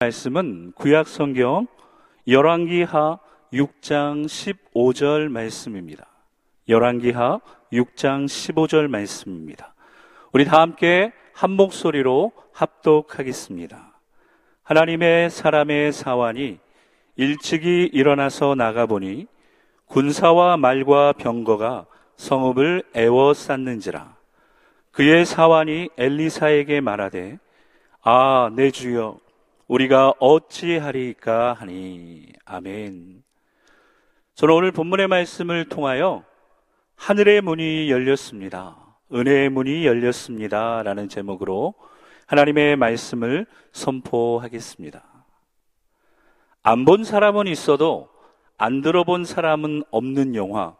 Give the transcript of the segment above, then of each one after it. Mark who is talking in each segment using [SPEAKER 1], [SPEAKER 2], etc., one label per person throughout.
[SPEAKER 1] 말씀은 구약 성경 열왕기하 6장 15절 말씀입니다. 열왕기하 6장 15절 말씀입니다. 우리 다 함께 한 목소리로 합독하겠습니다. 하나님의 사람의 사환이 일찍이 일어나서 나가보니 군사와 말과 병거가 성읍을 애워쌌는지라 그의 사환이 엘리사에게 말하되 아 내 주여 우리가 어찌하리까 하니 아멘. 저는 오늘 본문의 말씀을 통하여 하늘의 문이 열렸습니다. 은혜의 문이 열렸습니다. 라는 제목으로 하나님의 말씀을 선포하겠습니다. 안 본 사람은 있어도 안 들어본 사람은 없는 영화,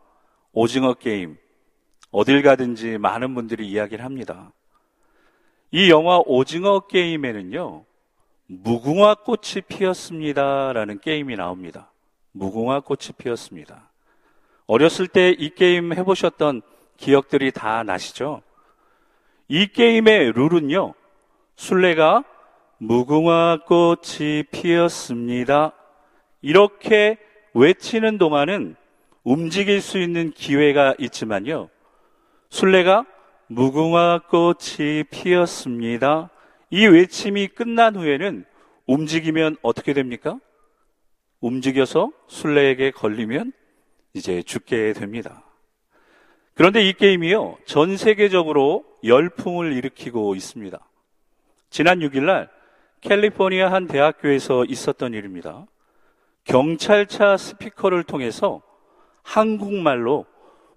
[SPEAKER 1] 오징어 게임, 어딜 가든지 많은 분들이 이야기를 합니다. 이 영화 오징어 게임에는요, 무궁화 꽃이 피었습니다. 라는 게임이 나옵니다. 무궁화 꽃이 피었습니다. 어렸을 때 이 게임 해보셨던 기억들이 다 나시죠? 이 게임의 룰은요, 순례가 무궁화 꽃이 피었습니다. 이렇게 외치는 동안은 움직일 수 있는 기회가 있지만요, 순례가 무궁화 꽃이 피었습니다. 이 외침이 끝난 후에는 움직이면 어떻게 됩니까? 움직여서 순례에게 걸리면 이제 죽게 됩니다. 그런데 이 게임이요, 전 세계적으로 열풍을 일으키고 있습니다. 지난 6일날 캘리포니아 한 대학교에서 있었던 일입니다. 경찰차 스피커를 통해서 한국말로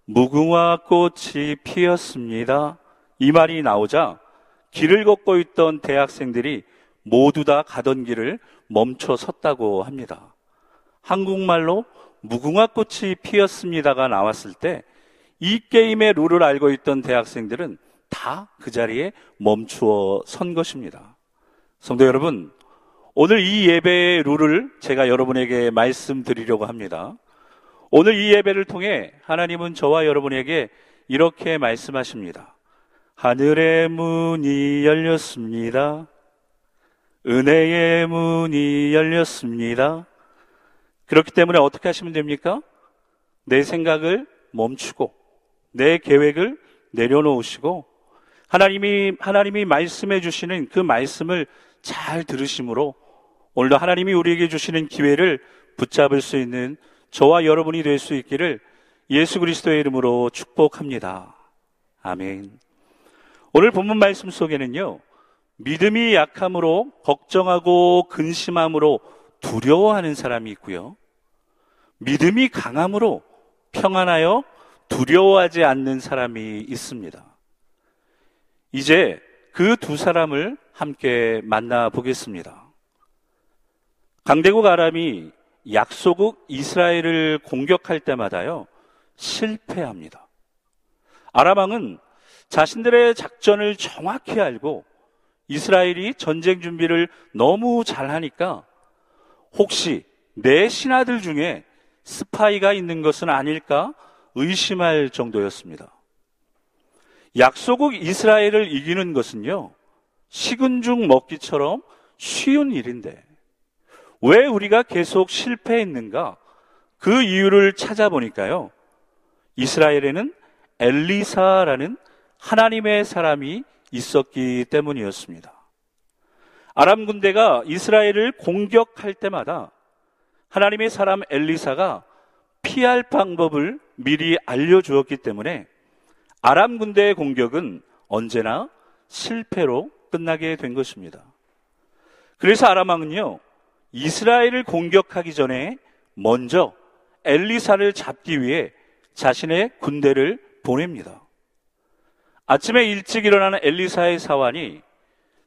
[SPEAKER 1] 무궁화 꽃이 피었습니다. 이 말이 나오자 길을 걷고 있던 대학생들이 모두 다 가던 길을 멈춰 섰다고 합니다. 한국말로 무궁화 꽃이 피었습니다가 나왔을 때 이 게임의 룰을 알고 있던 대학생들은 다 그 자리에 멈추어 선 것입니다. 성도 여러분, 오늘 이 예배의 룰을 제가 여러분에게 말씀드리려고 합니다. 오늘 이 예배를 통해 하나님은 저와 여러분에게 이렇게 말씀하십니다. 하늘의 문이 열렸습니다. 은혜의 문이 열렸습니다. 그렇기 때문에 어떻게 하시면 됩니까? 내 생각을 멈추고 내 계획을 내려놓으시고 하나님이 하나님이 말씀해 주시는 그 말씀을 잘 들으심으로 오늘도 하나님이 우리에게 주시는 기회를 붙잡을 수 있는 저와 여러분이 될 수 있기를 예수 그리스도의 이름으로 축복합니다. 아멘. 오늘 본문 말씀 속에는요, 믿음이 약함으로 걱정하고 근심함으로 두려워하는 사람이 있고요. 믿음이 강함으로 평안하여 두려워하지 않는 사람이 있습니다. 이제 그 두 사람을 함께 만나 보겠습니다. 강대국 아람이 약소국 이스라엘을 공격할 때마다요, 실패합니다. 아람왕은 자신들의 작전을 정확히 알고 이스라엘이 전쟁 준비를 너무 잘하니까 혹시 내 신하들 중에 스파이가 있는 것은 아닐까 의심할 정도였습니다. 약소국 이스라엘을 이기는 것은요, 식은 죽 먹기처럼 쉬운 일인데, 왜 우리가 계속 실패했는가? 그 이유를 찾아보니까요, 이스라엘에는 엘리사라는 하나님의 사람이 있었기 때문이었습니다. 아람 군대가 이스라엘을 공격할 때마다 하나님의 사람 엘리사가 피할 방법을 미리 알려주었기 때문에 아람 군대의 공격은 언제나 실패로 끝나게 된 것입니다. 그래서 아람 왕은요, 이스라엘을 공격하기 전에 먼저 엘리사를 잡기 위해 자신의 군대를 보냅니다. 아침에 일찍 일어나는 엘리사의 사환이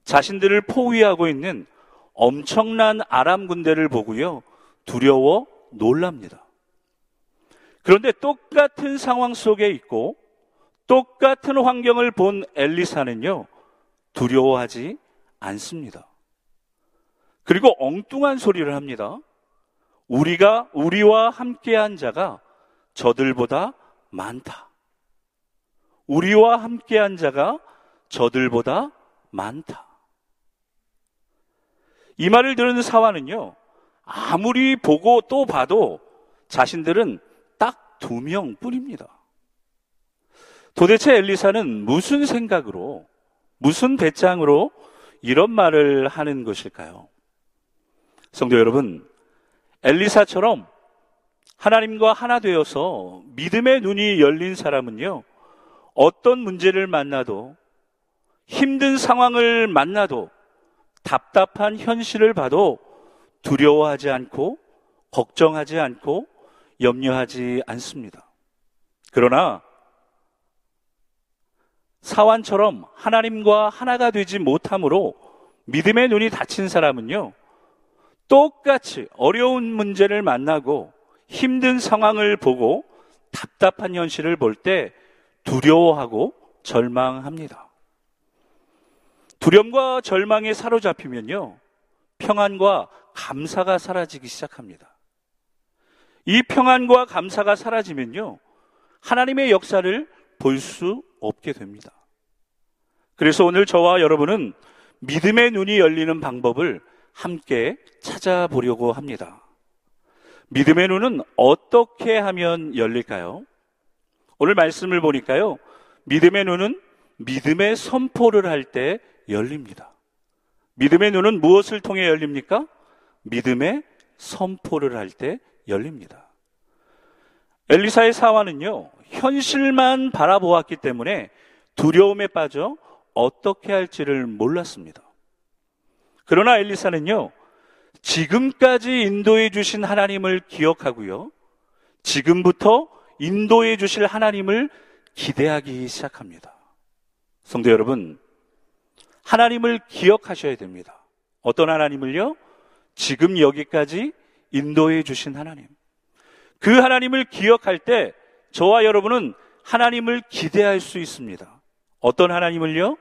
[SPEAKER 1] 자신들을 포위하고 있는 엄청난 아람 군대를 보고요. 두려워 놀랍니다. 그런데 똑같은 상황 속에 있고 똑같은 환경을 본 엘리사는요. 두려워하지 않습니다. 그리고 엉뚱한 소리를 합니다. 우리가 우리와 함께한 자가 저들보다 많다. 우리와 함께한 자가 저들보다 많다. 이 말을 들은 사화는요, 아무리 보고 또 봐도 자신들은 딱 두 명 뿐입니다. 도대체 엘리사는 무슨 생각으로, 무슨 배짱으로 이런 말을 하는 것일까요? 성도 여러분, 엘리사처럼 하나님과 하나 되어서 믿음의 눈이 열린 사람은요, 어떤 문제를 만나도 힘든 상황을 만나도 답답한 현실을 봐도 두려워하지 않고 걱정하지 않고 염려하지 않습니다. 그러나 사완처럼 하나님과 하나가 되지 못함으로 믿음의 눈이 닫힌 사람은요, 똑같이 어려운 문제를 만나고 힘든 상황을 보고 답답한 현실을 볼 때 두려워하고 절망합니다. 두려움과 절망에 사로잡히면요, 평안과 감사가 사라지기 시작합니다. 이 평안과 감사가 사라지면요, 하나님의 역사를 볼 수 없게 됩니다. 그래서 오늘 저와 여러분은 믿음의 눈이 열리는 방법을 함께 찾아보려고 합니다. 믿음의 눈은 어떻게 하면 열릴까요? 오늘 말씀을 보니까요. 믿음의 눈은 믿음의 선포를 할 때 열립니다. 믿음의 눈은 무엇을 통해 열립니까? 믿음의 선포를 할 때 열립니다. 엘리사의 사화는요, 현실만 바라보았기 때문에 두려움에 빠져 어떻게 할지를 몰랐습니다. 그러나 엘리사는요, 지금까지 인도해 주신 하나님을 기억하고요, 지금부터 인도해 주실 하나님을 기대하기 시작합니다. 성도 여러분, 하나님을 기억하셔야 됩니다. 어떤 하나님을요? 지금 여기까지 인도해 주신 하나님. 그 하나님을 기억할 때 저와 여러분은 하나님을 기대할 수 있습니다. 어떤 하나님을요?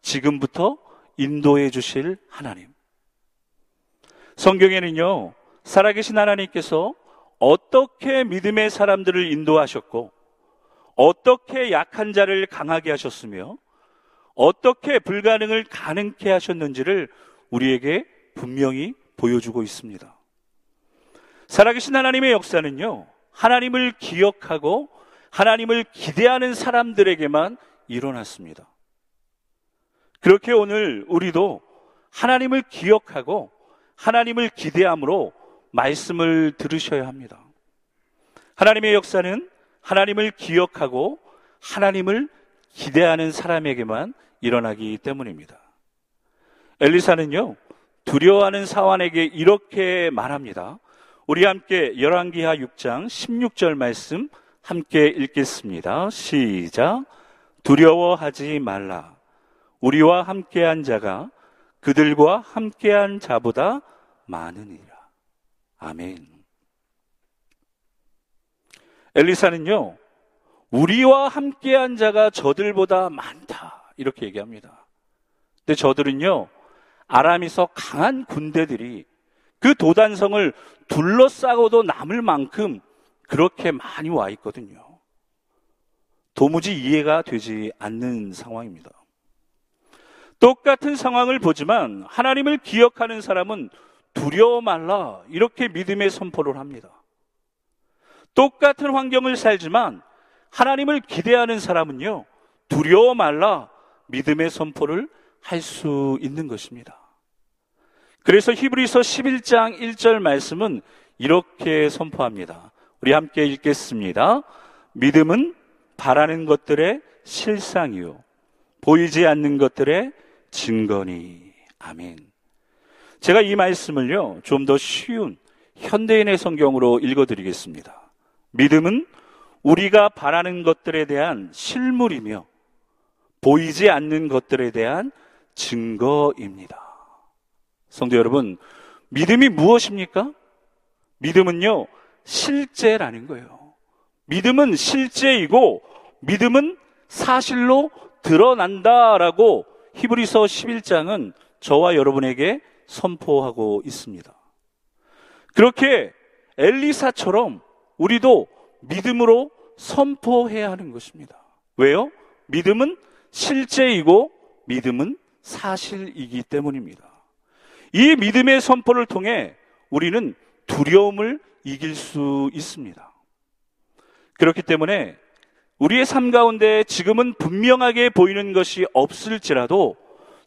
[SPEAKER 1] 지금부터 인도해 주실 하나님. 성경에는요, 살아계신 하나님께서 어떻게 믿음의 사람들을 인도하셨고, 어떻게 약한 자를 강하게 하셨으며, 어떻게 불가능을 가능케 하셨는지를 우리에게 분명히 보여주고 있습니다. 살아계신 하나님의 역사는요, 하나님을 기억하고 하나님을 기대하는 사람들에게만 일어났습니다. 그렇게 오늘 우리도 하나님을 기억하고 하나님을 기대함으로 말씀을 들으셔야 합니다. 하나님의 역사는 하나님을 기억하고 하나님을 기대하는 사람에게만 일어나기 때문입니다. 엘리사는요, 두려워하는 사환에게 이렇게 말합니다. 우리 함께 열왕기하 6장 16절 말씀 함께 읽겠습니다. 시작. 두려워하지 말라. 우리와 함께한 자가 그들과 함께한 자보다 많으니라. 아멘. 엘리사는요, 우리와 함께한 자가 저들보다 많다. 이렇게 얘기합니다. 근데 저들은요, 아람에서 강한 군대들이 그 도단성을 둘러싸고도 남을 만큼 그렇게 많이 와 있거든요. 도무지 이해가 되지 않는 상황입니다. 똑같은 상황을 보지만 하나님을 기억하는 사람은 두려워 말라 이렇게 믿음의 선포를 합니다. 똑같은 환경을 살지만 하나님을 기대하는 사람은요 두려워 말라 믿음의 선포를 할 수 있는 것입니다. 그래서 히브리서 11장 1절 말씀은 이렇게 선포합니다. 우리 함께 읽겠습니다. 믿음은 바라는 것들의 실상이요 보이지 않는 것들의 증거니. 아멘. 제가 이 말씀을요, 좀 더 쉬운 현대인의 성경으로 읽어드리겠습니다. 믿음은 우리가 바라는 것들에 대한 실물이며 보이지 않는 것들에 대한 증거입니다. 성도 여러분, 믿음이 무엇입니까? 믿음은요, 실제라는 거예요. 믿음은 실제이고, 믿음은 사실로 드러난다라고 히브리서 11장은 저와 여러분에게 선포하고 있습니다. 그렇게 엘리사처럼 우리도 믿음으로 선포해야 하는 것입니다. 왜요? 믿음은 실제이고 믿음은 사실이기 때문입니다. 이 믿음의 선포를 통해 우리는 두려움을 이길 수 있습니다. 그렇기 때문에 우리의 삶 가운데 지금은 분명하게 보이는 것이 없을지라도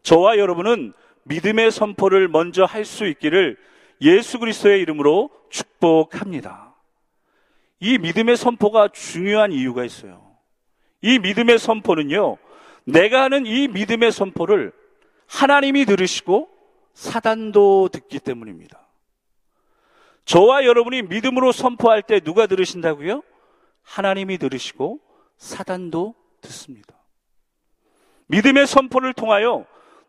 [SPEAKER 1] 저와 여러분은 믿음의 선포를 먼저 할 수 있기를 예수 그리스도의 이름으로 축복합니다. 이 믿음의 선포가 중요한 이유가 있어요. 이 믿음의 선포는요, 내가 하는 이 믿음의 선포를 하나님이 들으시고 사단도 듣기 때문입니다. 저와 여러분이 믿음으로 선포할 때 누가 들으신다고요? 하나님이 들으시고 사단도 듣습니다. 믿음의 선포를 통하여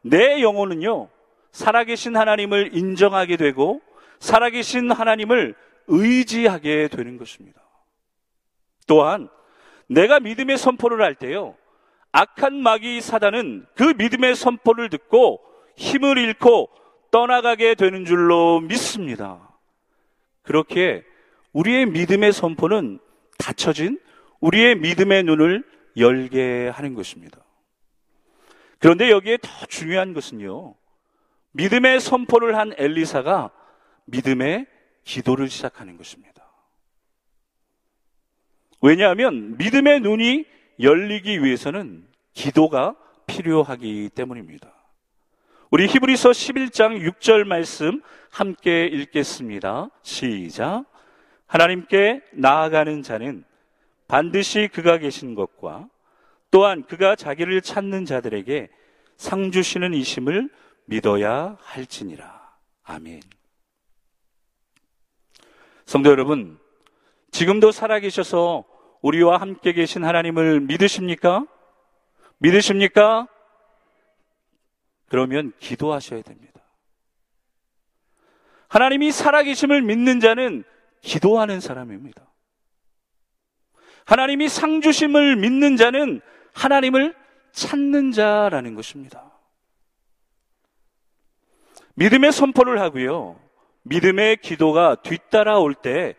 [SPEAKER 1] 내 영혼은요, 살아계신 하나님을 인정하게 되고, 살아계신 하나님을 의지하게 되는 것입니다. 또한, 내가 믿음의 선포를 할 때요, 악한 마귀 사단은 그 믿음의 선포를 듣고 힘을 잃고 떠나가게 되는 줄로 믿습니다. 그렇게 우리의 믿음의 선포는 닫혀진 우리의 믿음의 눈을 열게 하는 것입니다. 그런데 여기에 더 중요한 것은요. 믿음의 선포를 한 엘리사가 믿음의 기도를 시작하는 것입니다. 왜냐하면 믿음의 눈이 열리기 위해서는 기도가 필요하기 때문입니다. 우리 히브리서 11장 6절 말씀 함께 읽겠습니다. 시작. 하나님께 나아가는 자는 반드시 그가 계신 것과 또한 그가 자기를 찾는 자들에게 상 주시는 이심을 믿어야 할지니라. 아멘. 성도 여러분, 지금도 살아계셔서 우리와 함께 계신 하나님을 믿으십니까? 믿으십니까? 그러면 기도하셔야 됩니다. 하나님이 살아계심을 믿는 자는 기도하는 사람입니다. 하나님이 상주심을 믿는 자는 하나님을 찾는 자라는 것입니다. 믿음의 선포를 하고요. 믿음의 기도가 뒤따라올 때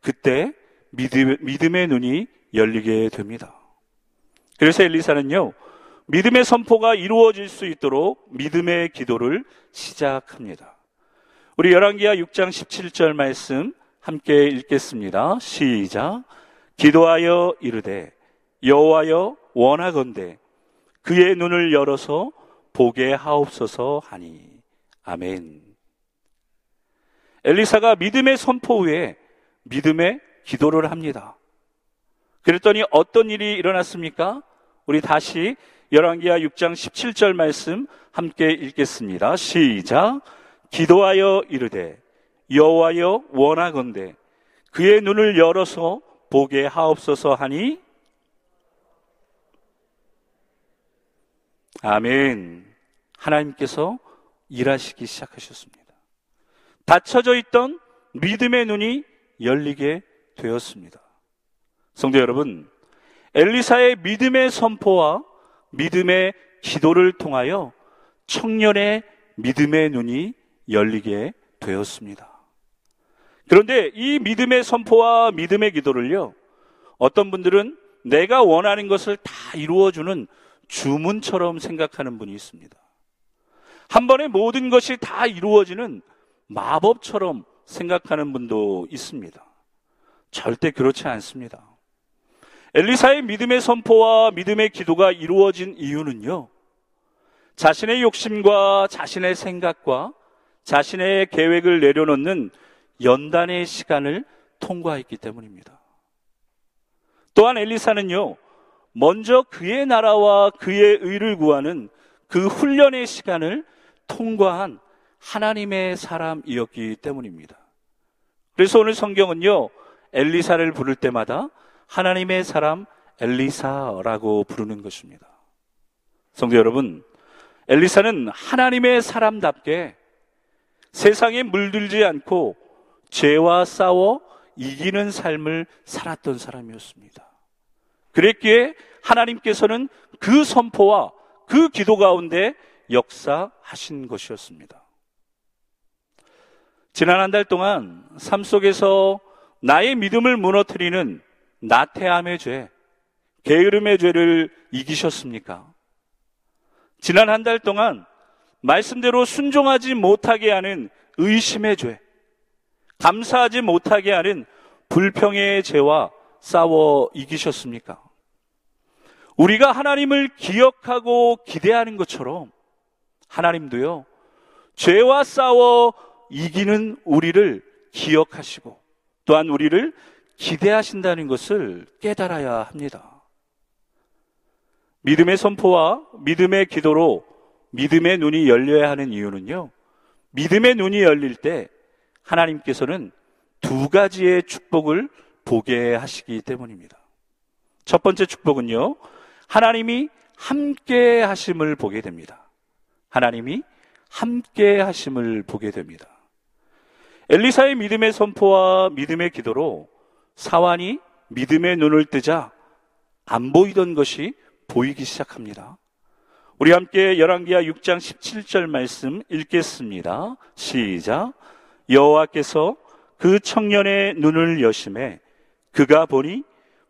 [SPEAKER 1] 그때 믿음, 믿음의 눈이 열리게 됩니다. 그래서 엘리사는요. 믿음의 선포가 이루어질 수 있도록 믿음의 기도를 시작합니다. 우리 열왕기하 6장 17절 말씀 함께 읽겠습니다. 시작. 기도하여 이르되 여호와여 원하건대 그의 눈을 열어서 보게 하옵소서 하니 아멘. 엘리사가 믿음의 선포 후에 믿음의 기도를 합니다. 그랬더니 어떤 일이 일어났습니까? 우리 다시 열왕기하 6장 17절 말씀 함께 읽겠습니다. 시작. 기도하여 이르되 여호와여 원하건대 그의 눈을 열어서 보게 하옵소서 하니 아멘. 하나님께서 일하시기 시작하셨습니다. 닫혀져 있던 믿음의 눈이 열리게 되었습니다. 성도 여러분, 엘리사의 믿음의 선포와 믿음의 기도를 통하여 청년의 믿음의 눈이 열리게 되었습니다. 그런데 이 믿음의 선포와 믿음의 기도를요, 어떤 분들은 내가 원하는 것을 다 이루어주는 주문처럼 생각하는 분이 있습니다. 한 번에 모든 것이 다 이루어지는 마법처럼 생각하는 분도 있습니다. 절대 그렇지 않습니다. 엘리사의 믿음의 선포와 믿음의 기도가 이루어진 이유는요, 자신의 욕심과 자신의 생각과 자신의 계획을 내려놓는 연단의 시간을 통과했기 때문입니다. 또한 엘리사는요, 먼저 그의 나라와 그의 의를 구하는 그 훈련의 시간을 통과한 하나님의 사람이었기 때문입니다. 그래서 오늘 성경은요, 엘리사를 부를 때마다 하나님의 사람 엘리사라고 부르는 것입니다. 성도 여러분, 엘리사는 하나님의 사람답게 세상에 물들지 않고 죄와 싸워 이기는 삶을 살았던 사람이었습니다. 그랬기에 하나님께서는 그 선포와 그 기도 가운데 역사하신 것이었습니다. 지난 한 달 동안 삶 속에서 나의 믿음을 무너뜨리는 나태함의 죄, 게으름의 죄를 이기셨습니까? 지난 한 달 동안 말씀대로 순종하지 못하게 하는 의심의 죄, 감사하지 못하게 하는 불평의 죄와 싸워 이기셨습니까? 우리가 하나님을 기억하고 기대하는 것처럼 하나님도요, 죄와 싸워 이기는 우리를 기억하시고 또한 우리를 기대하신다는 것을 깨달아야 합니다. 믿음의 선포와 믿음의 기도로 믿음의 눈이 열려야 하는 이유는요, 믿음의 눈이 열릴 때 하나님께서는 두 가지의 축복을 보게 하시기 때문입니다. 첫 번째 축복은요, 하나님이 함께 하심을 보게 됩니다. 하나님이 함께 하심을 보게 됩니다. 엘리사의 믿음의 선포와 믿음의 기도로 사환이 믿음의 눈을 뜨자 안 보이던 것이 보이기 시작합니다. 우리 함께 열왕기하 6장 17절 말씀 읽겠습니다. 시작. 여호와께서 그 청년의 눈을 여심해 그가 보니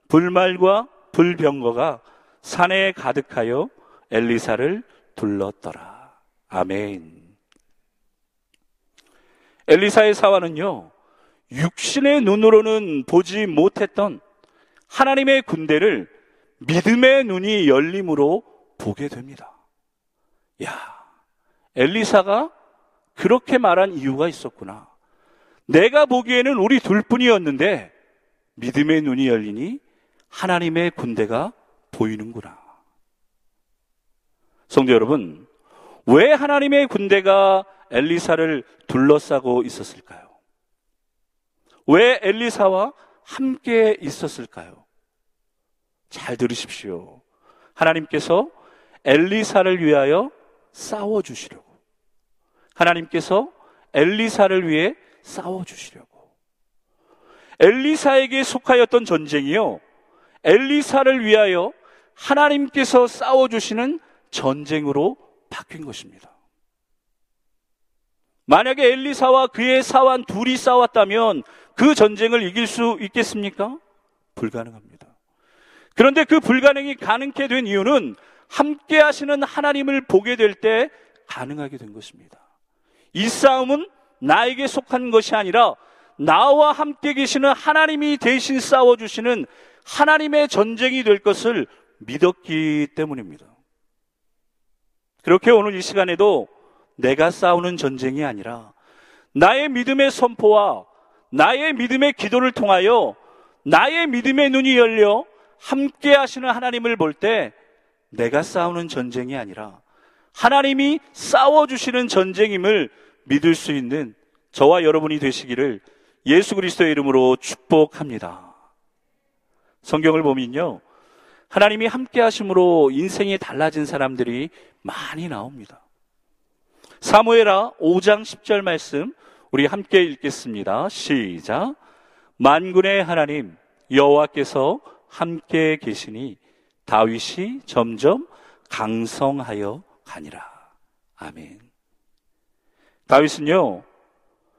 [SPEAKER 1] 불말과 불병거가 산에 가득하여 엘리사를 둘렀더라. 아멘. 엘리사의 사화는요, 육신의 눈으로는 보지 못했던 하나님의 군대를 믿음의 눈이 열림으로 보게 됩니다. 야, 엘리사가 그렇게 말한 이유가 있었구나. 내가 보기에는 우리 둘 뿐이었는데 믿음의 눈이 열리니 하나님의 군대가 보이는구나. 성도 여러분, 왜 하나님의 군대가 엘리사를 둘러싸고 있었을까요? 왜 엘리사와 함께 있었을까요? 잘 들으십시오. 하나님께서 엘리사를 위하여 싸워 주시려고. 하나님께서 엘리사를 위해 싸워 주시려고. 엘리사에게 속하였던 전쟁이요. 엘리사를 위하여 하나님께서 싸워 주시는 전쟁으로 바뀐 것입니다. 만약에 엘리사와 그의 사환 둘이 싸웠다면 그 전쟁을 이길 수 있겠습니까? 불가능합니다. 그런데 그 불가능이 가능케 된 이유는 함께 하시는 하나님을 보게 될 때 가능하게 된 것입니다. 이 싸움은 나에게 속한 것이 아니라 나와 함께 계시는 하나님이 대신 싸워주시는 하나님의 전쟁이 될 것을 믿었기 때문입니다. 그렇게 오늘 이 시간에도 내가 싸우는 전쟁이 아니라 나의 믿음의 선포와 나의 믿음의 기도를 통하여 나의 믿음의 눈이 열려 함께 하시는 하나님을 볼 때 내가 싸우는 전쟁이 아니라 하나님이 싸워주시는 전쟁임을 믿을 수 있는 저와 여러분이 되시기를 예수 그리스도의 이름으로 축복합니다. 성경을 보면요. 하나님이 함께 하심으로 인생이 달라진 사람들이 많이 나옵니다. 사무엘아 5장 10절 말씀 우리 함께 읽겠습니다. 시작. 만군의 하나님 여호와께서 함께 계시니 다윗이 점점 강성하여 가니라. 아멘. 다윗은요.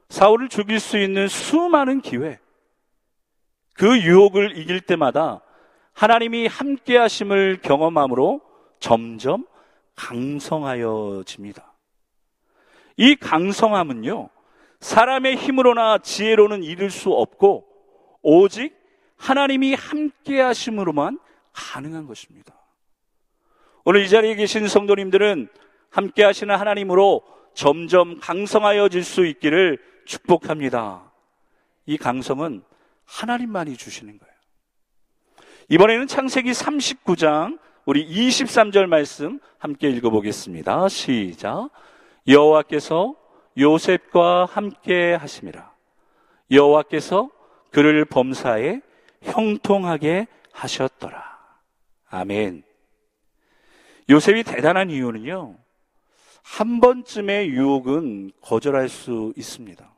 [SPEAKER 1] 사울을 죽일 수 있는 수많은 기회 그 유혹을 이길 때마다 하나님이 함께 하심을 경험함으로 점점 강성하여집니다. 이 강성함은요, 사람의 힘으로나 지혜로는 이룰 수 없고, 오직 하나님이 함께 하심으로만 가능한 것입니다. 오늘 이 자리에 계신 성도님들은 함께 하시는 하나님으로 점점 강성하여질 수 있기를 축복합니다. 이 강성은 하나님만이 주시는 거예요. 이번에는 창세기 39장 우리 23절 말씀 함께 읽어보겠습니다. 시작. 여호와께서 요셉과 함께 하심이라. 여호와께서 그를 범사에 형통하게 하셨더라. 아멘. 요셉이 대단한 이유는요. 한 번쯤의 유혹은 거절할 수 있습니다.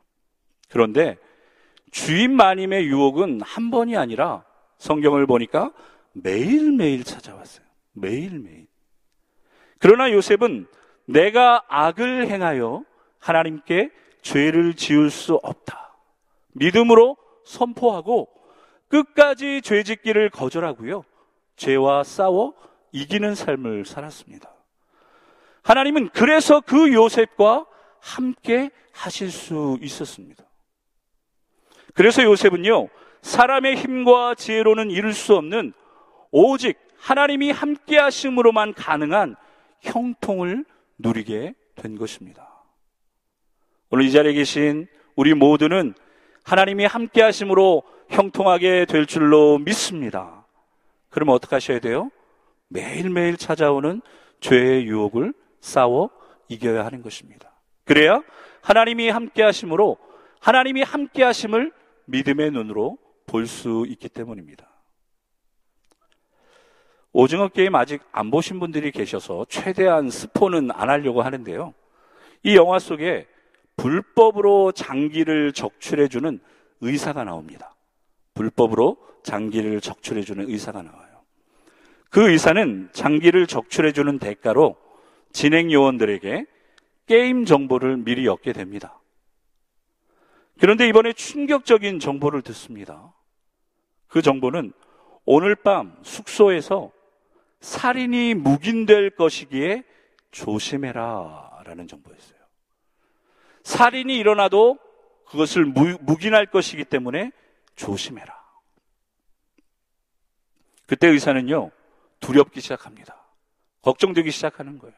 [SPEAKER 1] 그런데 주인 마님의 유혹은 한 번이 아니라 성경을 보니까 매일매일 찾아왔어요. 매일매일. 그러나 요셉은 내가 악을 행하여 하나님께 죄를 지을 수 없다. 믿음으로 선포하고 끝까지 죄 짓기를 거절하고요. 죄와 싸워 이기는 삶을 살았습니다. 하나님은 그래서 그 요셉과 함께 하실 수 있었습니다. 그래서 요셉은요, 사람의 힘과 지혜로는 이룰 수 없는 오직 하나님이 함께 하심으로만 가능한 형통을 누리게 된 것입니다. 오늘 이 자리에 계신 우리 모두는 하나님이 함께 하심으로 형통하게 될 줄로 믿습니다. 그러면 어떻게 하셔야 돼요? 매일매일 찾아오는 죄의 유혹을 싸워 이겨야 하는 것입니다. 그래야 하나님이 함께 하심으로 하나님이 함께 하심을 믿음의 눈으로 볼 수 있기 때문입니다. 오징어 게임 아직 안 보신 분들이 계셔서 최대한 스포는 안 하려고 하는데요. 이 영화 속에 불법으로 장기를 적출해주는 의사가 나옵니다. 불법으로 장기를 적출해주는 의사가 나와요. 그 의사는 장기를 적출해주는 대가로 진행 요원들에게 게임 정보를 미리 얻게 됩니다. 그런데 이번에 충격적인 정보를 듣습니다. 그 정보는 오늘 밤 숙소에서 살인이 묵인될 것이기에 조심해라 라는 정보였어요. 살인이 일어나도 그것을 묵인할 것이기 때문에 조심해라. 그때 의사는요, 두렵기 시작합니다. 걱정되기 시작하는 거예요.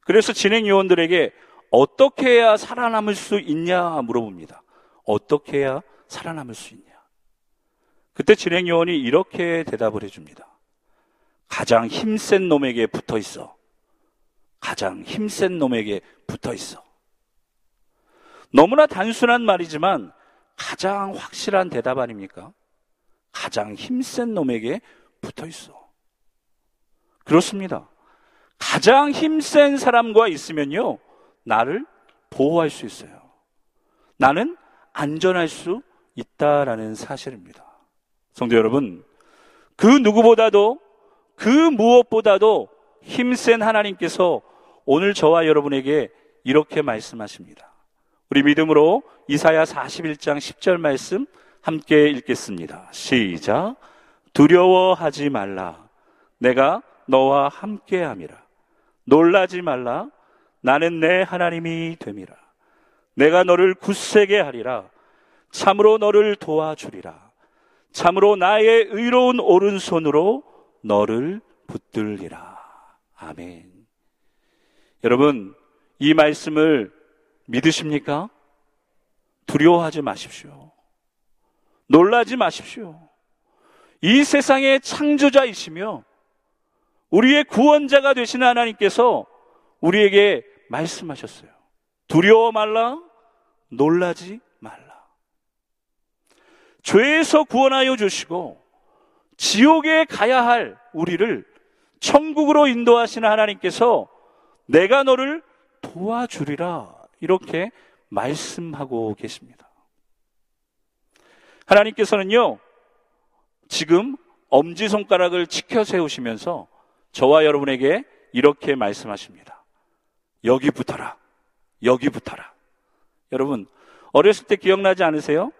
[SPEAKER 1] 그래서 진행 요원들에게 어떻게 해야 살아남을 수 있냐 물어봅니다. 어떻게 해야 살아남을 수 있냐? 그때 진행 요원이 이렇게 대답을 해줍니다. 가장 힘센 놈에게 붙어 있어. 가장 힘센 놈에게 붙어 있어. 너무나 단순한 말이지만 가장 확실한 대답 아닙니까? 가장 힘센 놈에게 붙어 있어. 그렇습니다. 가장 힘센 사람과 있으면요, 나를 보호할 수 있어요. 나는 안전할 수 있다라는 사실입니다. 성도 여러분, 그 누구보다도 그 무엇보다도 힘센 하나님께서 오늘 저와 여러분에게 이렇게 말씀하십니다. 우리 믿음으로 이사야 41장 10절 말씀 함께 읽겠습니다. 시작. 두려워하지 말라. 내가 너와 함께 함이라. 놀라지 말라. 나는 내 하나님이 됨이라. 내가 너를 굳세게 하리라. 참으로 너를 도와주리라. 참으로 나의 의로운 오른손으로 너를 붙들리라. 아멘. 여러분, 이 말씀을 믿으십니까? 두려워하지 마십시오. 놀라지 마십시오. 이 세상의 창조자이시며 우리의 구원자가 되시는 하나님께서 우리에게 말씀하셨어요. 두려워 말라, 놀라지 말라. 죄에서 구원하여 주시고 지옥에 가야 할 우리를 천국으로 인도하시는 하나님께서 내가 너를 도와주리라 이렇게 말씀하고 계십니다. 하나님께서는요, 지금 엄지손가락을 치켜 세우시면서 저와 여러분에게 이렇게 말씀하십니다. 여기 붙어라. 여기 붙어라. 여러분, 어렸을 때 기억나지 않으세요?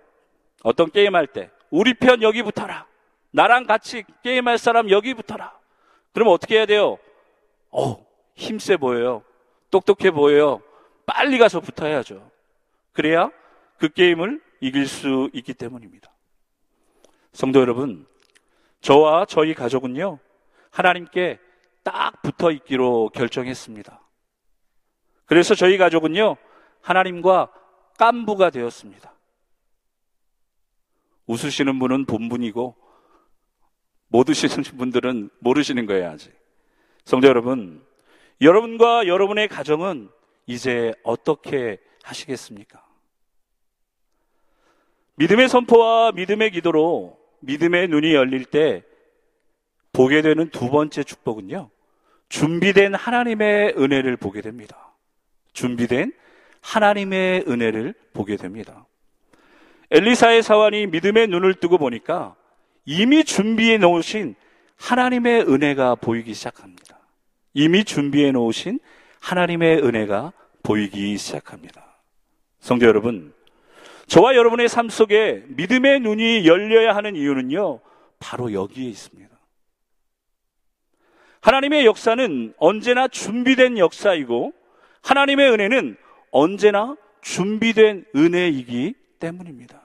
[SPEAKER 1] 어떤 게임할 때, 우리 편 여기 붙어라. 나랑 같이 게임할 사람 여기 붙어라. 그러면 어떻게 해야 돼요? 어, 힘세 보여요. 똑똑해 보여요. 빨리 가서 붙어야죠. 그래야 그 게임을 이길 수 있기 때문입니다. 성도 여러분, 저와 저희 가족은요, 하나님께 딱 붙어 있기로 결정했습니다. 그래서 저희 가족은요, 하나님과 깐부가 되었습니다. 웃으시는 분은 본분이고, 못 웃으시는 분들은 모르시는 거예요, 아직. 성도 여러분, 여러분과 여러분의 가정은 이제 어떻게 하시겠습니까? 믿음의 선포와 믿음의 기도로 믿음의 눈이 열릴 때 보게 되는 두 번째 축복은요. 준비된 하나님의 은혜를 보게 됩니다. 준비된 하나님의 은혜를 보게 됩니다. 엘리사의 사환이 믿음의 눈을 뜨고 보니까 이미 준비해 놓으신 하나님의 은혜가 보이기 시작합니다. 이미 준비해 놓으신 하나님의 은혜가 보이기 시작합니다. 성도 여러분, 저와 여러분의 삶 속에 믿음의 눈이 열려야 하는 이유는요, 바로 여기에 있습니다. 하나님의 역사는 언제나 준비된 역사이고 하나님의 은혜는 언제나 준비된 은혜이기 때문입니다.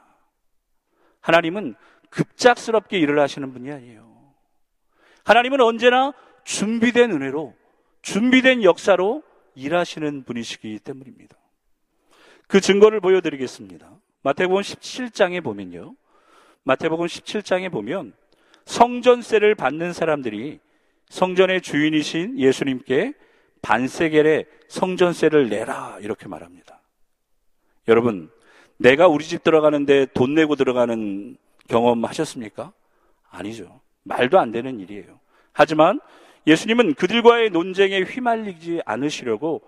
[SPEAKER 1] 하나님은 급작스럽게 일을 하시는 분이 아니에요. 하나님은 언제나 준비된 은혜로, 준비된 역사로 일하시는 분이시기 때문입니다. 그 증거를 보여드리겠습니다. 마태복음 17장에 보면요. 마태복음 17장에 보면 성전세를 받는 사람들이 성전의 주인이신 예수님께 반세겔의 성전세를 내라 이렇게 말합니다. 여러분, 내가 우리 집 들어가는데 돈 내고 들어가는 경험 하셨습니까? 아니죠. 말도 안 되는 일이에요. 하지만 예수님은 그들과의 논쟁에 휘말리지 않으시려고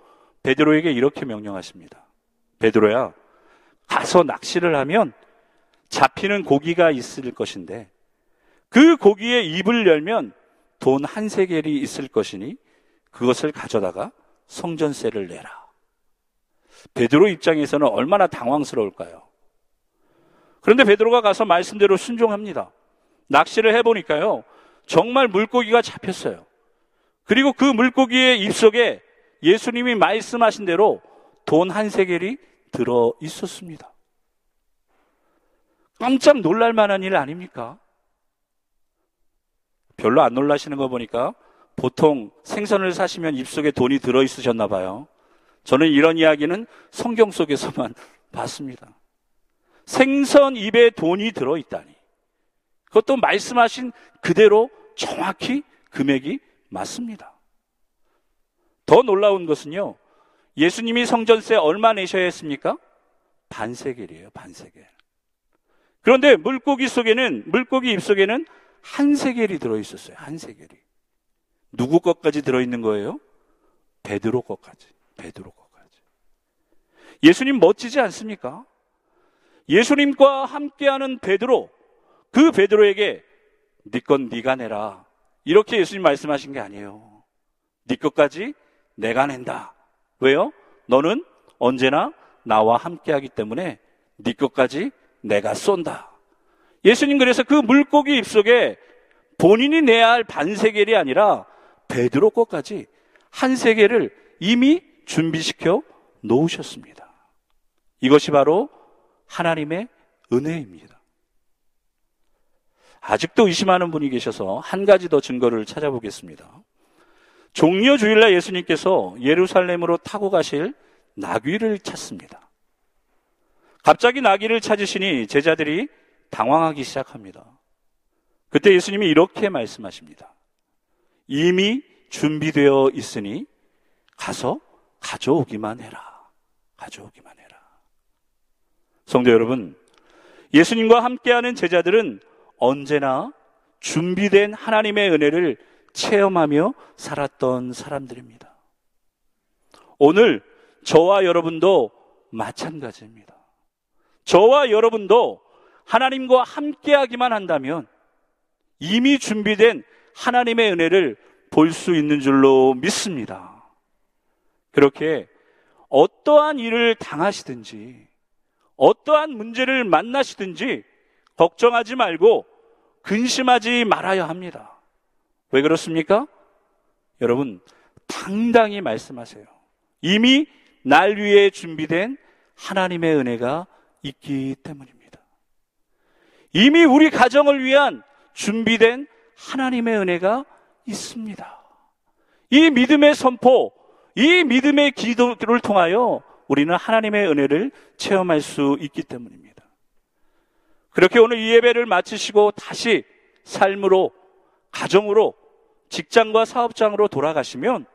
[SPEAKER 1] 베드로에게 이렇게 명령하십니다. 베드로야, 가서 낚시를 하면 잡히는 고기가 있을 것인데 그 고기의 입을 열면 돈 한 세겔이 있을 것이니 그것을 가져다가 성전세를 내라. 베드로 입장에서는 얼마나 당황스러울까요? 그런데 베드로가 가서 말씀대로 순종합니다. 낚시를 해보니까요, 정말 물고기가 잡혔어요. 그리고 그 물고기의 입속에 예수님이 말씀하신 대로 돈 한 세겔이 들어 있었습니다. 깜짝 놀랄 만한 일 아닙니까? 별로 안 놀라시는 거 보니까 보통 생선을 사시면 입속에 돈이 들어 있으셨나 봐요. 저는 이런 이야기는 성경 속에서만 봤습니다. 생선 입에 돈이 들어 있다니. 그것도 말씀하신 그대로 정확히 금액이 맞습니다. 더 놀라운 것은요. 예수님이 성전세 얼마 내셔야 했습니까? 반세겔이에요, 반세겔. 그런데 물고기 속에는, 물고기 입 속에는 한 세겔이 들어있었어요, 한 세겔이. 누구 것까지 들어있는 거예요? 베드로 것까지, 베드로 것까지. 예수님 멋지지 않습니까? 예수님과 함께하는 베드로, 그 베드로에게 네건 네가 내라. 이렇게 예수님 말씀하신 게 아니에요. 네 것까지 내가 낸다. 왜요? 너는 언제나 나와 함께하기 때문에 네 것까지 내가 쏜다. 예수님 그래서 그 물고기 입속에 본인이 내야 할 반세겔이 아니라 베드로 것까지 한 세계를 이미 준비시켜 놓으셨습니다. 이것이 바로 하나님의 은혜입니다. 아직도 의심하는 분이 계셔서 한 가지 더 증거를 찾아보겠습니다. 종려 주일날 예수님께서 예루살렘으로 타고 가실 나귀를 찾습니다. 갑자기 나귀를 찾으시니 제자들이 당황하기 시작합니다. 그때 예수님이 이렇게 말씀하십니다. 이미 준비되어 있으니 가서 가져오기만 해라. 가져오기만 해라. 성도 여러분, 예수님과 함께하는 제자들은 언제나 준비된 하나님의 은혜를 체험하며 살았던 사람들입니다. 오늘 저와 여러분도 마찬가지입니다. 저와 여러분도 하나님과 함께하기만 한다면 이미 준비된 하나님의 은혜를 볼 수 있는 줄로 믿습니다. 그렇게 어떠한 일을 당하시든지 어떠한 문제를 만나시든지 걱정하지 말고 근심하지 말아야 합니다. 왜 그렇습니까? 여러분, 당당히 말씀하세요. 이미 날 위해 준비된 하나님의 은혜가 있기 때문입니다. 이미 우리 가정을 위한 준비된 하나님의 은혜가 있습니다. 이 믿음의 선포, 이 믿음의 기도를 통하여 우리는 하나님의 은혜를 체험할 수 있기 때문입니다. 그렇게 오늘 이 예배를 마치시고 다시 삶으로, 가정으로, 직장과 사업장으로 돌아가시면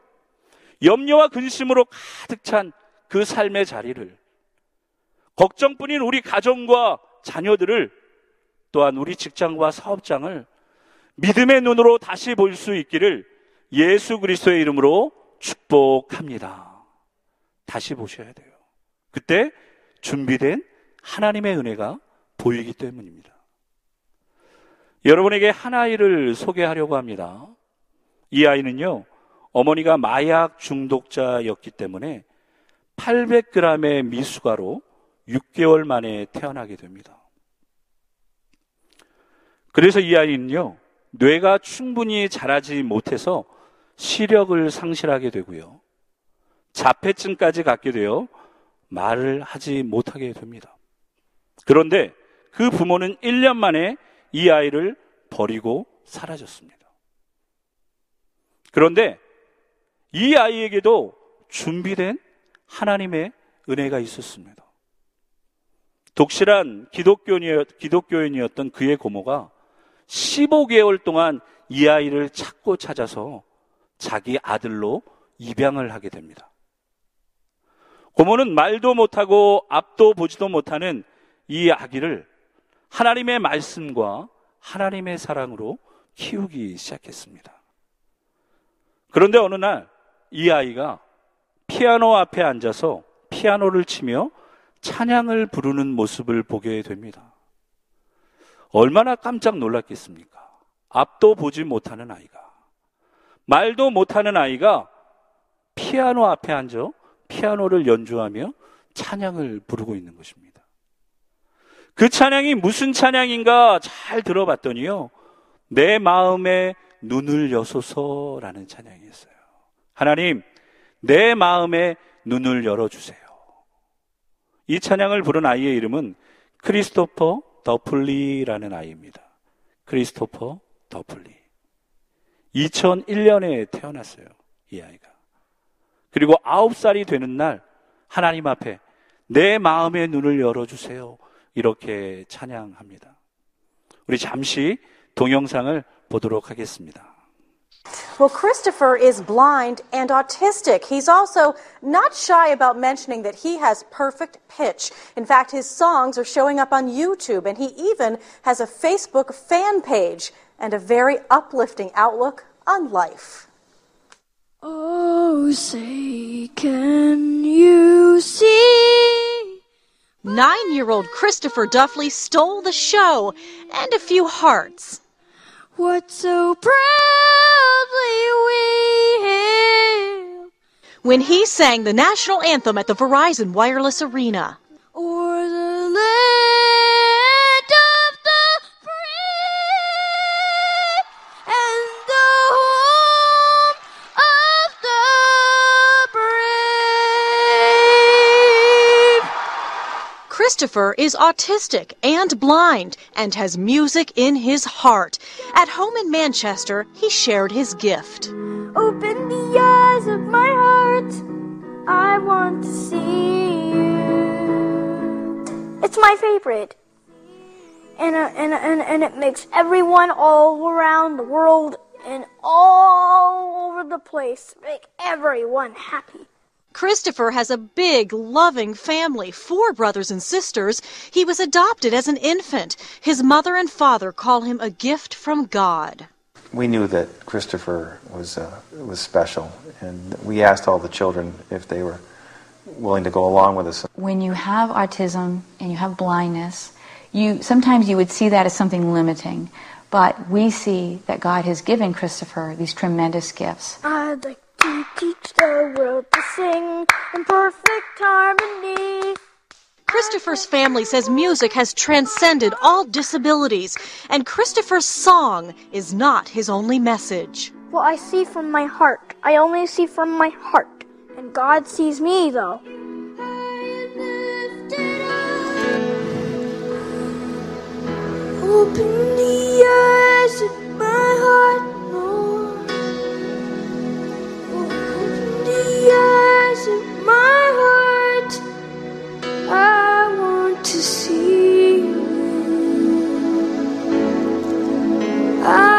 [SPEAKER 1] 염려와 근심으로 가득 찬 그 삶의 자리를 걱정뿐인 우리 가정과 자녀들을 또한 우리 직장과 사업장을 믿음의 눈으로 다시 볼 수 있기를 예수 그리스도의 이름으로 축복합니다. 다시 보셔야 돼요. 그때 준비된 하나님의 은혜가 보이기 때문입니다. 여러분에게 한 아이를 소개하려고 합니다. 이 아이는요, 어머니가 마약 중독자였기 때문에 800g의 미숙아로 6개월 만에 태어나게 됩니다. 그래서 이 아이는요, 뇌가 충분히 자라지 못해서 시력을 상실하게 되고요. 자폐증까지 갖게 되어 말을 하지 못하게 됩니다. 그런데 그 부모는 1년 만에 이 아이를 버리고 사라졌습니다. 그런데 이 아이에게도 준비된 하나님의 은혜가 있었습니다. 독실한 기독교인이었던 그의 고모가 15개월 동안 이 아이를 찾고 찾아서 자기 아들로 입양을 하게 됩니다. 고모는 말도 못하고 앞도 보지도 못하는 이 아기를 하나님의 말씀과 하나님의 사랑으로 키우기 시작했습니다. 그런데 어느 날 이 아이가 피아노 앞에 앉아서 피아노를 치며 찬양을 부르는 모습을 보게 됩니다. 얼마나 깜짝 놀랐겠습니까? 앞도 보지 못하는 아이가, 말도 못하는 아이가 피아노 앞에 앉아 피아노를 연주하며 찬양을 부르고 있는 것입니다. 그 찬양이 무슨 찬양인가 잘 들어봤더니요. 내 마음에 눈을 여소서라는 찬양이었어요. 하나님, 내 마음에 눈을 열어주세요. 이 찬양을 부른 아이의 이름은 크리스토퍼 더플리라는 아이입니다. 크리스토퍼 더플리. 2001년에 태어났어요. 이 아이가. 그리고 9살이 되는 날 하나님 앞에 내 마음의 눈을 열어주세요. 이렇게 찬양합니다. 우리 잠시 동영상을 보도록 하겠습니다.
[SPEAKER 2] Well, Christopher is blind and autistic. He's also not shy about mentioning that he has perfect pitch. In fact, his songs are showing up on YouTube, and he even has a Facebook fan page and a very uplifting outlook on life.
[SPEAKER 3] Oh, say, can you see?
[SPEAKER 2] Nine year old Christopher Duffley stole the show and a few hearts.
[SPEAKER 3] What so proudly we hail.
[SPEAKER 2] When he sang the national anthem at the Verizon Wireless Arena. Christopher is autistic and blind and has music in his heart. At home in Manchester, he shared his gift.
[SPEAKER 3] Open the eyes of my heart. I want to see you.
[SPEAKER 4] It's my favorite. And, uh, and, and, and it makes everyone all around the world and all over the place make everyone happy.
[SPEAKER 2] Christopher has a big, loving family, four brothers and sisters. He was adopted as an infant. His mother and father call him a gift from God.
[SPEAKER 5] We knew that Christopher was uh, was special, and we asked all the children if they were willing to go along with us.
[SPEAKER 6] when you have autism and you have blindness, you sometimes you would see that as something limiting, but we see that God has given Christopher these tremendous gifts.
[SPEAKER 4] I'd like to teach the world to sing in perfect harmony.
[SPEAKER 2] Christopher's family says music has transcended all disabilities, and Christopher's song is not his only message.
[SPEAKER 4] Well, I see from my heart. I only see from my heart. And God sees me, though.
[SPEAKER 3] Open the eyes of my heart, eyes of my heart. I want to see you. I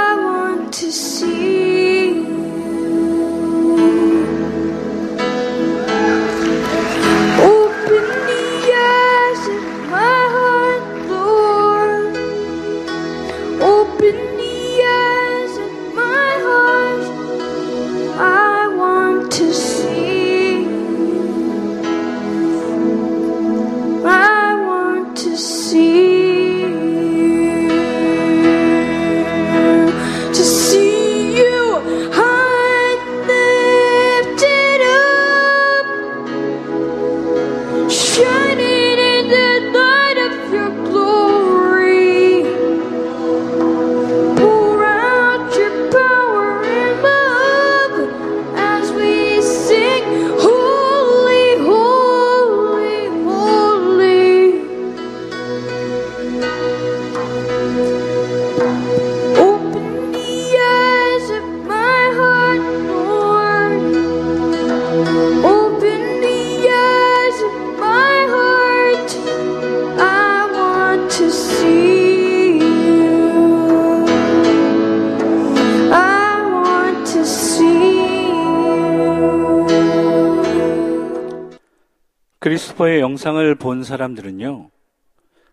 [SPEAKER 1] 영상을 본 사람들은요,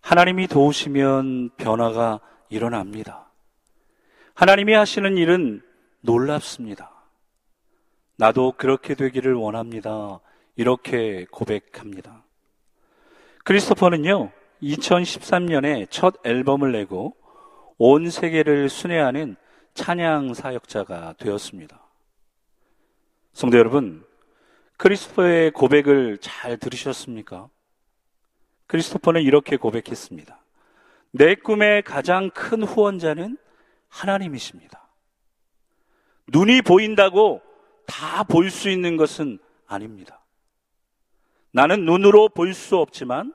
[SPEAKER 1] 하나님이 도우시면 변화가 일어납니다. 하나님이 하시는 일은 놀랍습니다. 나도 그렇게 되기를 원합니다. 이렇게 고백합니다. 크리스토퍼는요, 2013년에 첫 앨범을 내고 온 세계를 순회하는 찬양 사역자가 되었습니다. 성도 여러분, 크리스토퍼의 고백을 잘 들으셨습니까? 크리스토퍼는 이렇게 고백했습니다. 내 꿈의 가장 큰 후원자는 하나님이십니다. 눈이 보인다고 다 볼 수 있는 것은 아닙니다. 나는 눈으로 볼 수 없지만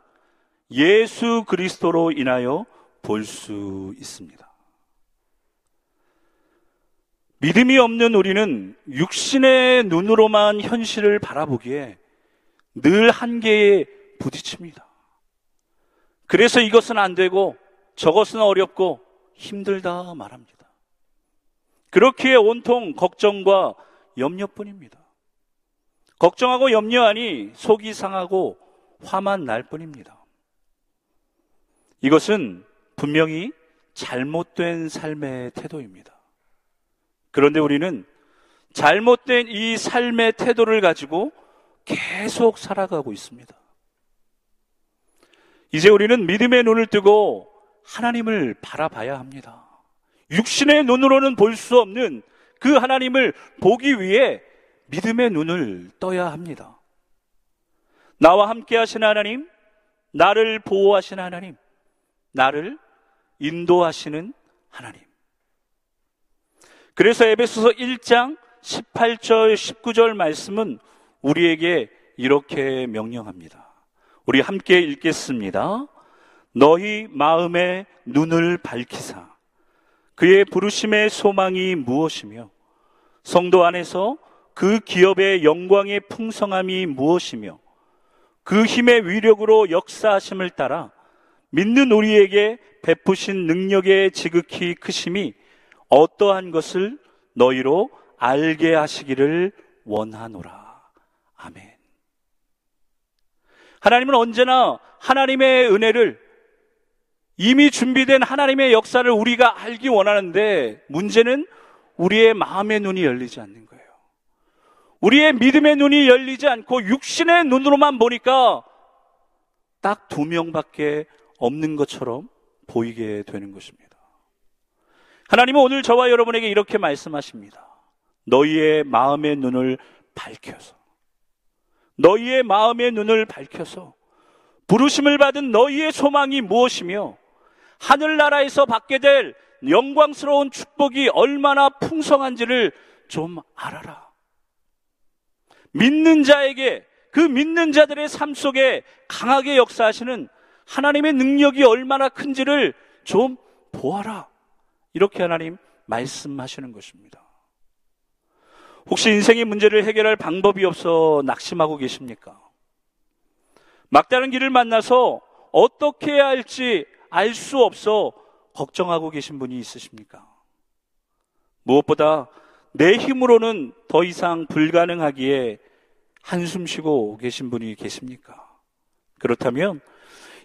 [SPEAKER 1] 예수 그리스도로 인하여 볼 수 있습니다. 믿음이 없는 우리는 육신의 눈으로만 현실을 바라보기에 늘 한계에 부딪힙니다. 그래서 이것은 안 되고 저것은 어렵고 힘들다 말합니다. 그렇기에 온통 걱정과 염려뿐입니다. 걱정하고 염려하니 속이 상하고 화만 날 뿐입니다. 이것은 분명히 잘못된 삶의 태도입니다. 그런데 우리는 잘못된 이 삶의 태도를 가지고 계속 살아가고 있습니다. 이제 우리는 믿음의 눈을 뜨고 하나님을 바라봐야 합니다. 육신의 눈으로는 볼 수 없는 그 하나님을 보기 위해 믿음의 눈을 떠야 합니다. 나와 함께 하신 하나님, 나를 보호하신 하나님, 나를 인도하시는 하나님. 그래서 에베소서 1장 18절 19절 말씀은 우리에게 이렇게 명령합니다. 우리 함께 읽겠습니다. 너희 마음의 눈을 밝히사 그의 부르심의 소망이 무엇이며 성도 안에서 그 기업의 영광의 풍성함이 무엇이며 그 힘의 위력으로 역사하심을 따라 믿는 우리에게 베푸신 능력의 지극히 크심이 어떠한 것을 너희로 알게 하시기를 원하노라. 아멘. 하나님은 언제나 하나님의 은혜를 이미 준비된 하나님의 역사를 우리가 알기 원하는데 문제는 우리의 마음의 눈이 열리지 않는 거예요. 우리의 믿음의 눈이 열리지 않고 육신의 눈으로만 보니까 딱 두 명밖에 없는 것처럼 보이게 되는 것입니다. 하나님은 오늘 저와 여러분에게 이렇게 말씀하십니다. 너희의 마음의 눈을 밝혀서 너희의 마음의 눈을 밝혀서 부르심을 받은 너희의 소망이 무엇이며 하늘나라에서 받게 될 영광스러운 축복이 얼마나 풍성한지를 좀 알아라. 믿는 자에게 그 믿는 자들의 삶 속에 강하게 역사하시는 하나님의 능력이 얼마나 큰지를 좀 보아라. 이렇게 하나님 말씀하시는 것입니다. 혹시 인생의 문제를 해결할 방법이 없어 낙심하고 계십니까? 막다른 길을 만나서 어떻게 해야 할지 알 수 없어 걱정하고 계신 분이 있으십니까? 무엇보다 내 힘으로는 더 이상 불가능하기에 한숨 쉬고 계신 분이 계십니까? 그렇다면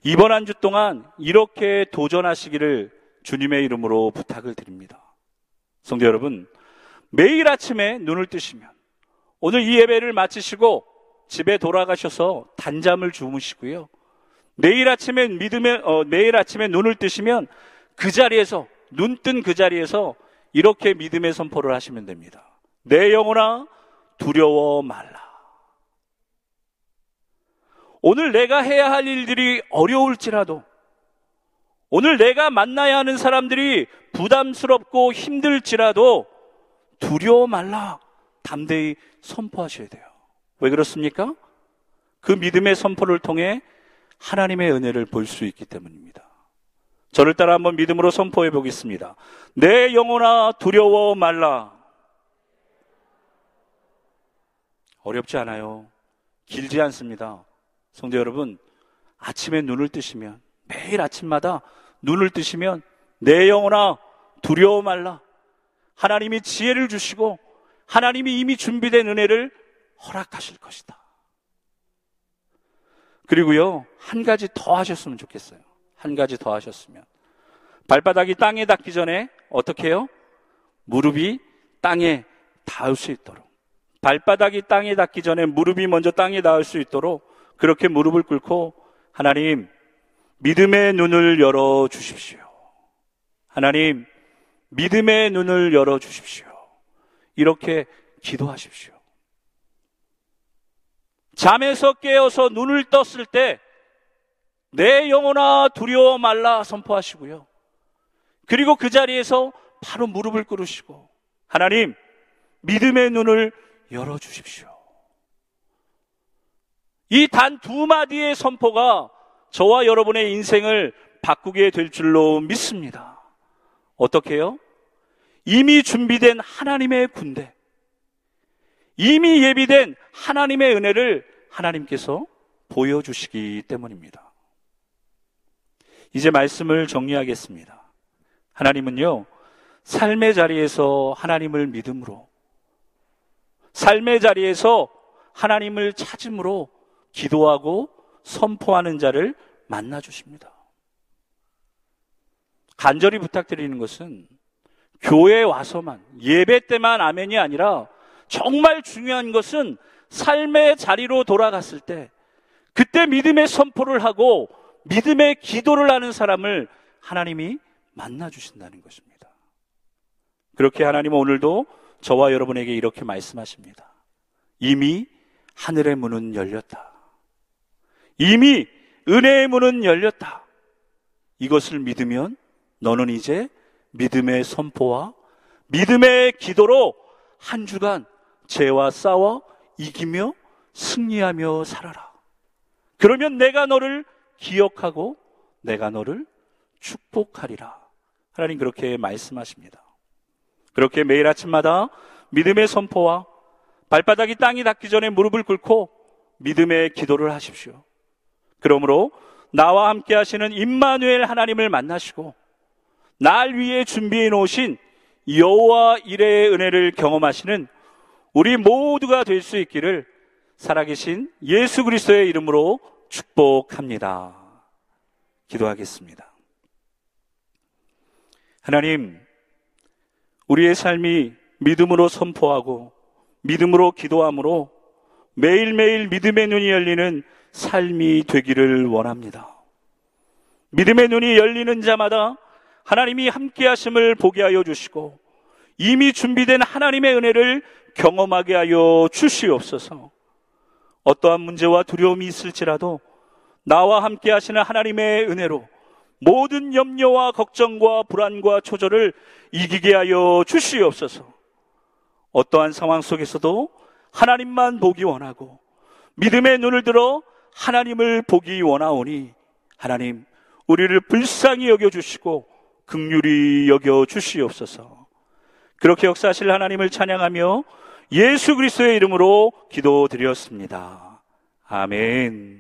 [SPEAKER 1] 이번 한 주 동안 이렇게 도전하시기를 주님의 이름으로 부탁을 드립니다. 성도 여러분, 매일 아침에 눈을 뜨시면 오늘 이 예배를 마치시고 집에 돌아가셔서 단잠을 주무시고요. 내일 아침에 믿음에 어, 매일 아침에 눈을 뜨시면 그 자리에서 눈 뜬 그 자리에서 이렇게 믿음의 선포를 하시면 됩니다. 내 영혼아 두려워 말라. 오늘 내가 해야 할 일들이 어려울지라도 오늘 내가 만나야 하는 사람들이 부담스럽고 힘들지라도 두려워 말라. 담대히 선포하셔야 돼요. 왜 그렇습니까? 그 믿음의 선포를 통해 하나님의 은혜를 볼 수 있기 때문입니다. 저를 따라 한번 믿음으로 선포해 보겠습니다. 내 영혼아 두려워 말라. 어렵지 않아요. 길지 않습니다. 성도 여러분, 아침에 눈을 뜨시면 매일 아침마다 눈을 뜨시면 내 영혼아 두려워 말라. 하나님이 지혜를 주시고 하나님이 이미 준비된 은혜를 허락하실 것이다. 그리고요, 한 가지 더 하셨으면 좋겠어요. 한 가지 더 하셨으면. 발바닥이 땅에 닿기 전에 어떻게 해요? 무릎이 땅에 닿을 수 있도록. 발바닥이 땅에 닿기 전에 무릎이 먼저 땅에 닿을 수 있도록 그렇게 무릎을 꿇고 하나님, 믿음의 눈을 열어 주십시오. 하나님, 믿음의 눈을 열어 주십시오. 이렇게 기도하십시오. 잠에서 깨어서 눈을 떴을 때 내 영혼아 두려워 말라 선포하시고요. 그리고 그 자리에서 바로 무릎을 꿇으시고 하나님 믿음의 눈을 열어 주십시오. 이 단 두 마디의 선포가 저와 여러분의 인생을 바꾸게 될 줄로 믿습니다. 어떻게요? 이미 준비된 하나님의 군대, 이미 예비된 하나님의 은혜를 하나님께서 보여주시기 때문입니다. 이제 말씀을 정리하겠습니다. 하나님은요, 삶의 자리에서 하나님을 믿음으로, 삶의 자리에서 하나님을 찾음으로 기도하고 선포하는 자를 만나 주십니다. 간절히 부탁드리는 것은 교회에 와서만, 예배 때만 아멘이 아니라 정말 중요한 것은 삶의 자리로 돌아갔을 때 그때 믿음의 선포를 하고 믿음의 기도를 하는 사람을 하나님이 만나 주신다는 것입니다. 그렇게 하나님은 오늘도 저와 여러분에게 이렇게 말씀하십니다. 이미 하늘의 문은 열렸다. 이미 은혜의 문은 열렸다. 이것을 믿으면 너는 이제 믿음의 선포와 믿음의 기도로 한 주간 죄와 싸워 이기며 승리하며 살아라. 그러면 내가 너를 기억하고 내가 너를 축복하리라. 하나님 그렇게 말씀하십니다. 그렇게 매일 아침마다 믿음의 선포와 발바닥이 땅이 닿기 전에 무릎을 꿇고 믿음의 기도를 하십시오. 그러므로 나와 함께 하시는 임마누엘 하나님을 만나시고 날 위해 준비해 놓으신 여호와 일의 은혜를 경험하시는 우리 모두가 될 수 있기를 살아계신 예수 그리스도의 이름으로 축복합니다. 기도하겠습니다. 하나님, 우리의 삶이 믿음으로 선포하고 믿음으로 기도함으로 매일매일 믿음의 눈이 열리는 삶이 되기를 원합니다. 믿음의 눈이 열리는 자마다 하나님이 함께 하심을 보게 하여 주시고 이미 준비된 하나님의 은혜를 경험하게 하여 주시옵소서. 어떠한 문제와 두려움이 있을지라도 나와 함께 하시는 하나님의 은혜로 모든 염려와 걱정과 불안과 초조를 이기게 하여 주시옵소서. 어떠한 상황 속에서도 하나님만 보기 원하고 믿음의 눈을 들어 하나님을 보기 원하오니 하나님 우리를 불쌍히 여겨 주시고 극률이 여겨 주시옵소서. 그렇게 역사하실 하나님을 찬양하며 예수 그리스도의 이름으로 기도드렸습니다. 아멘.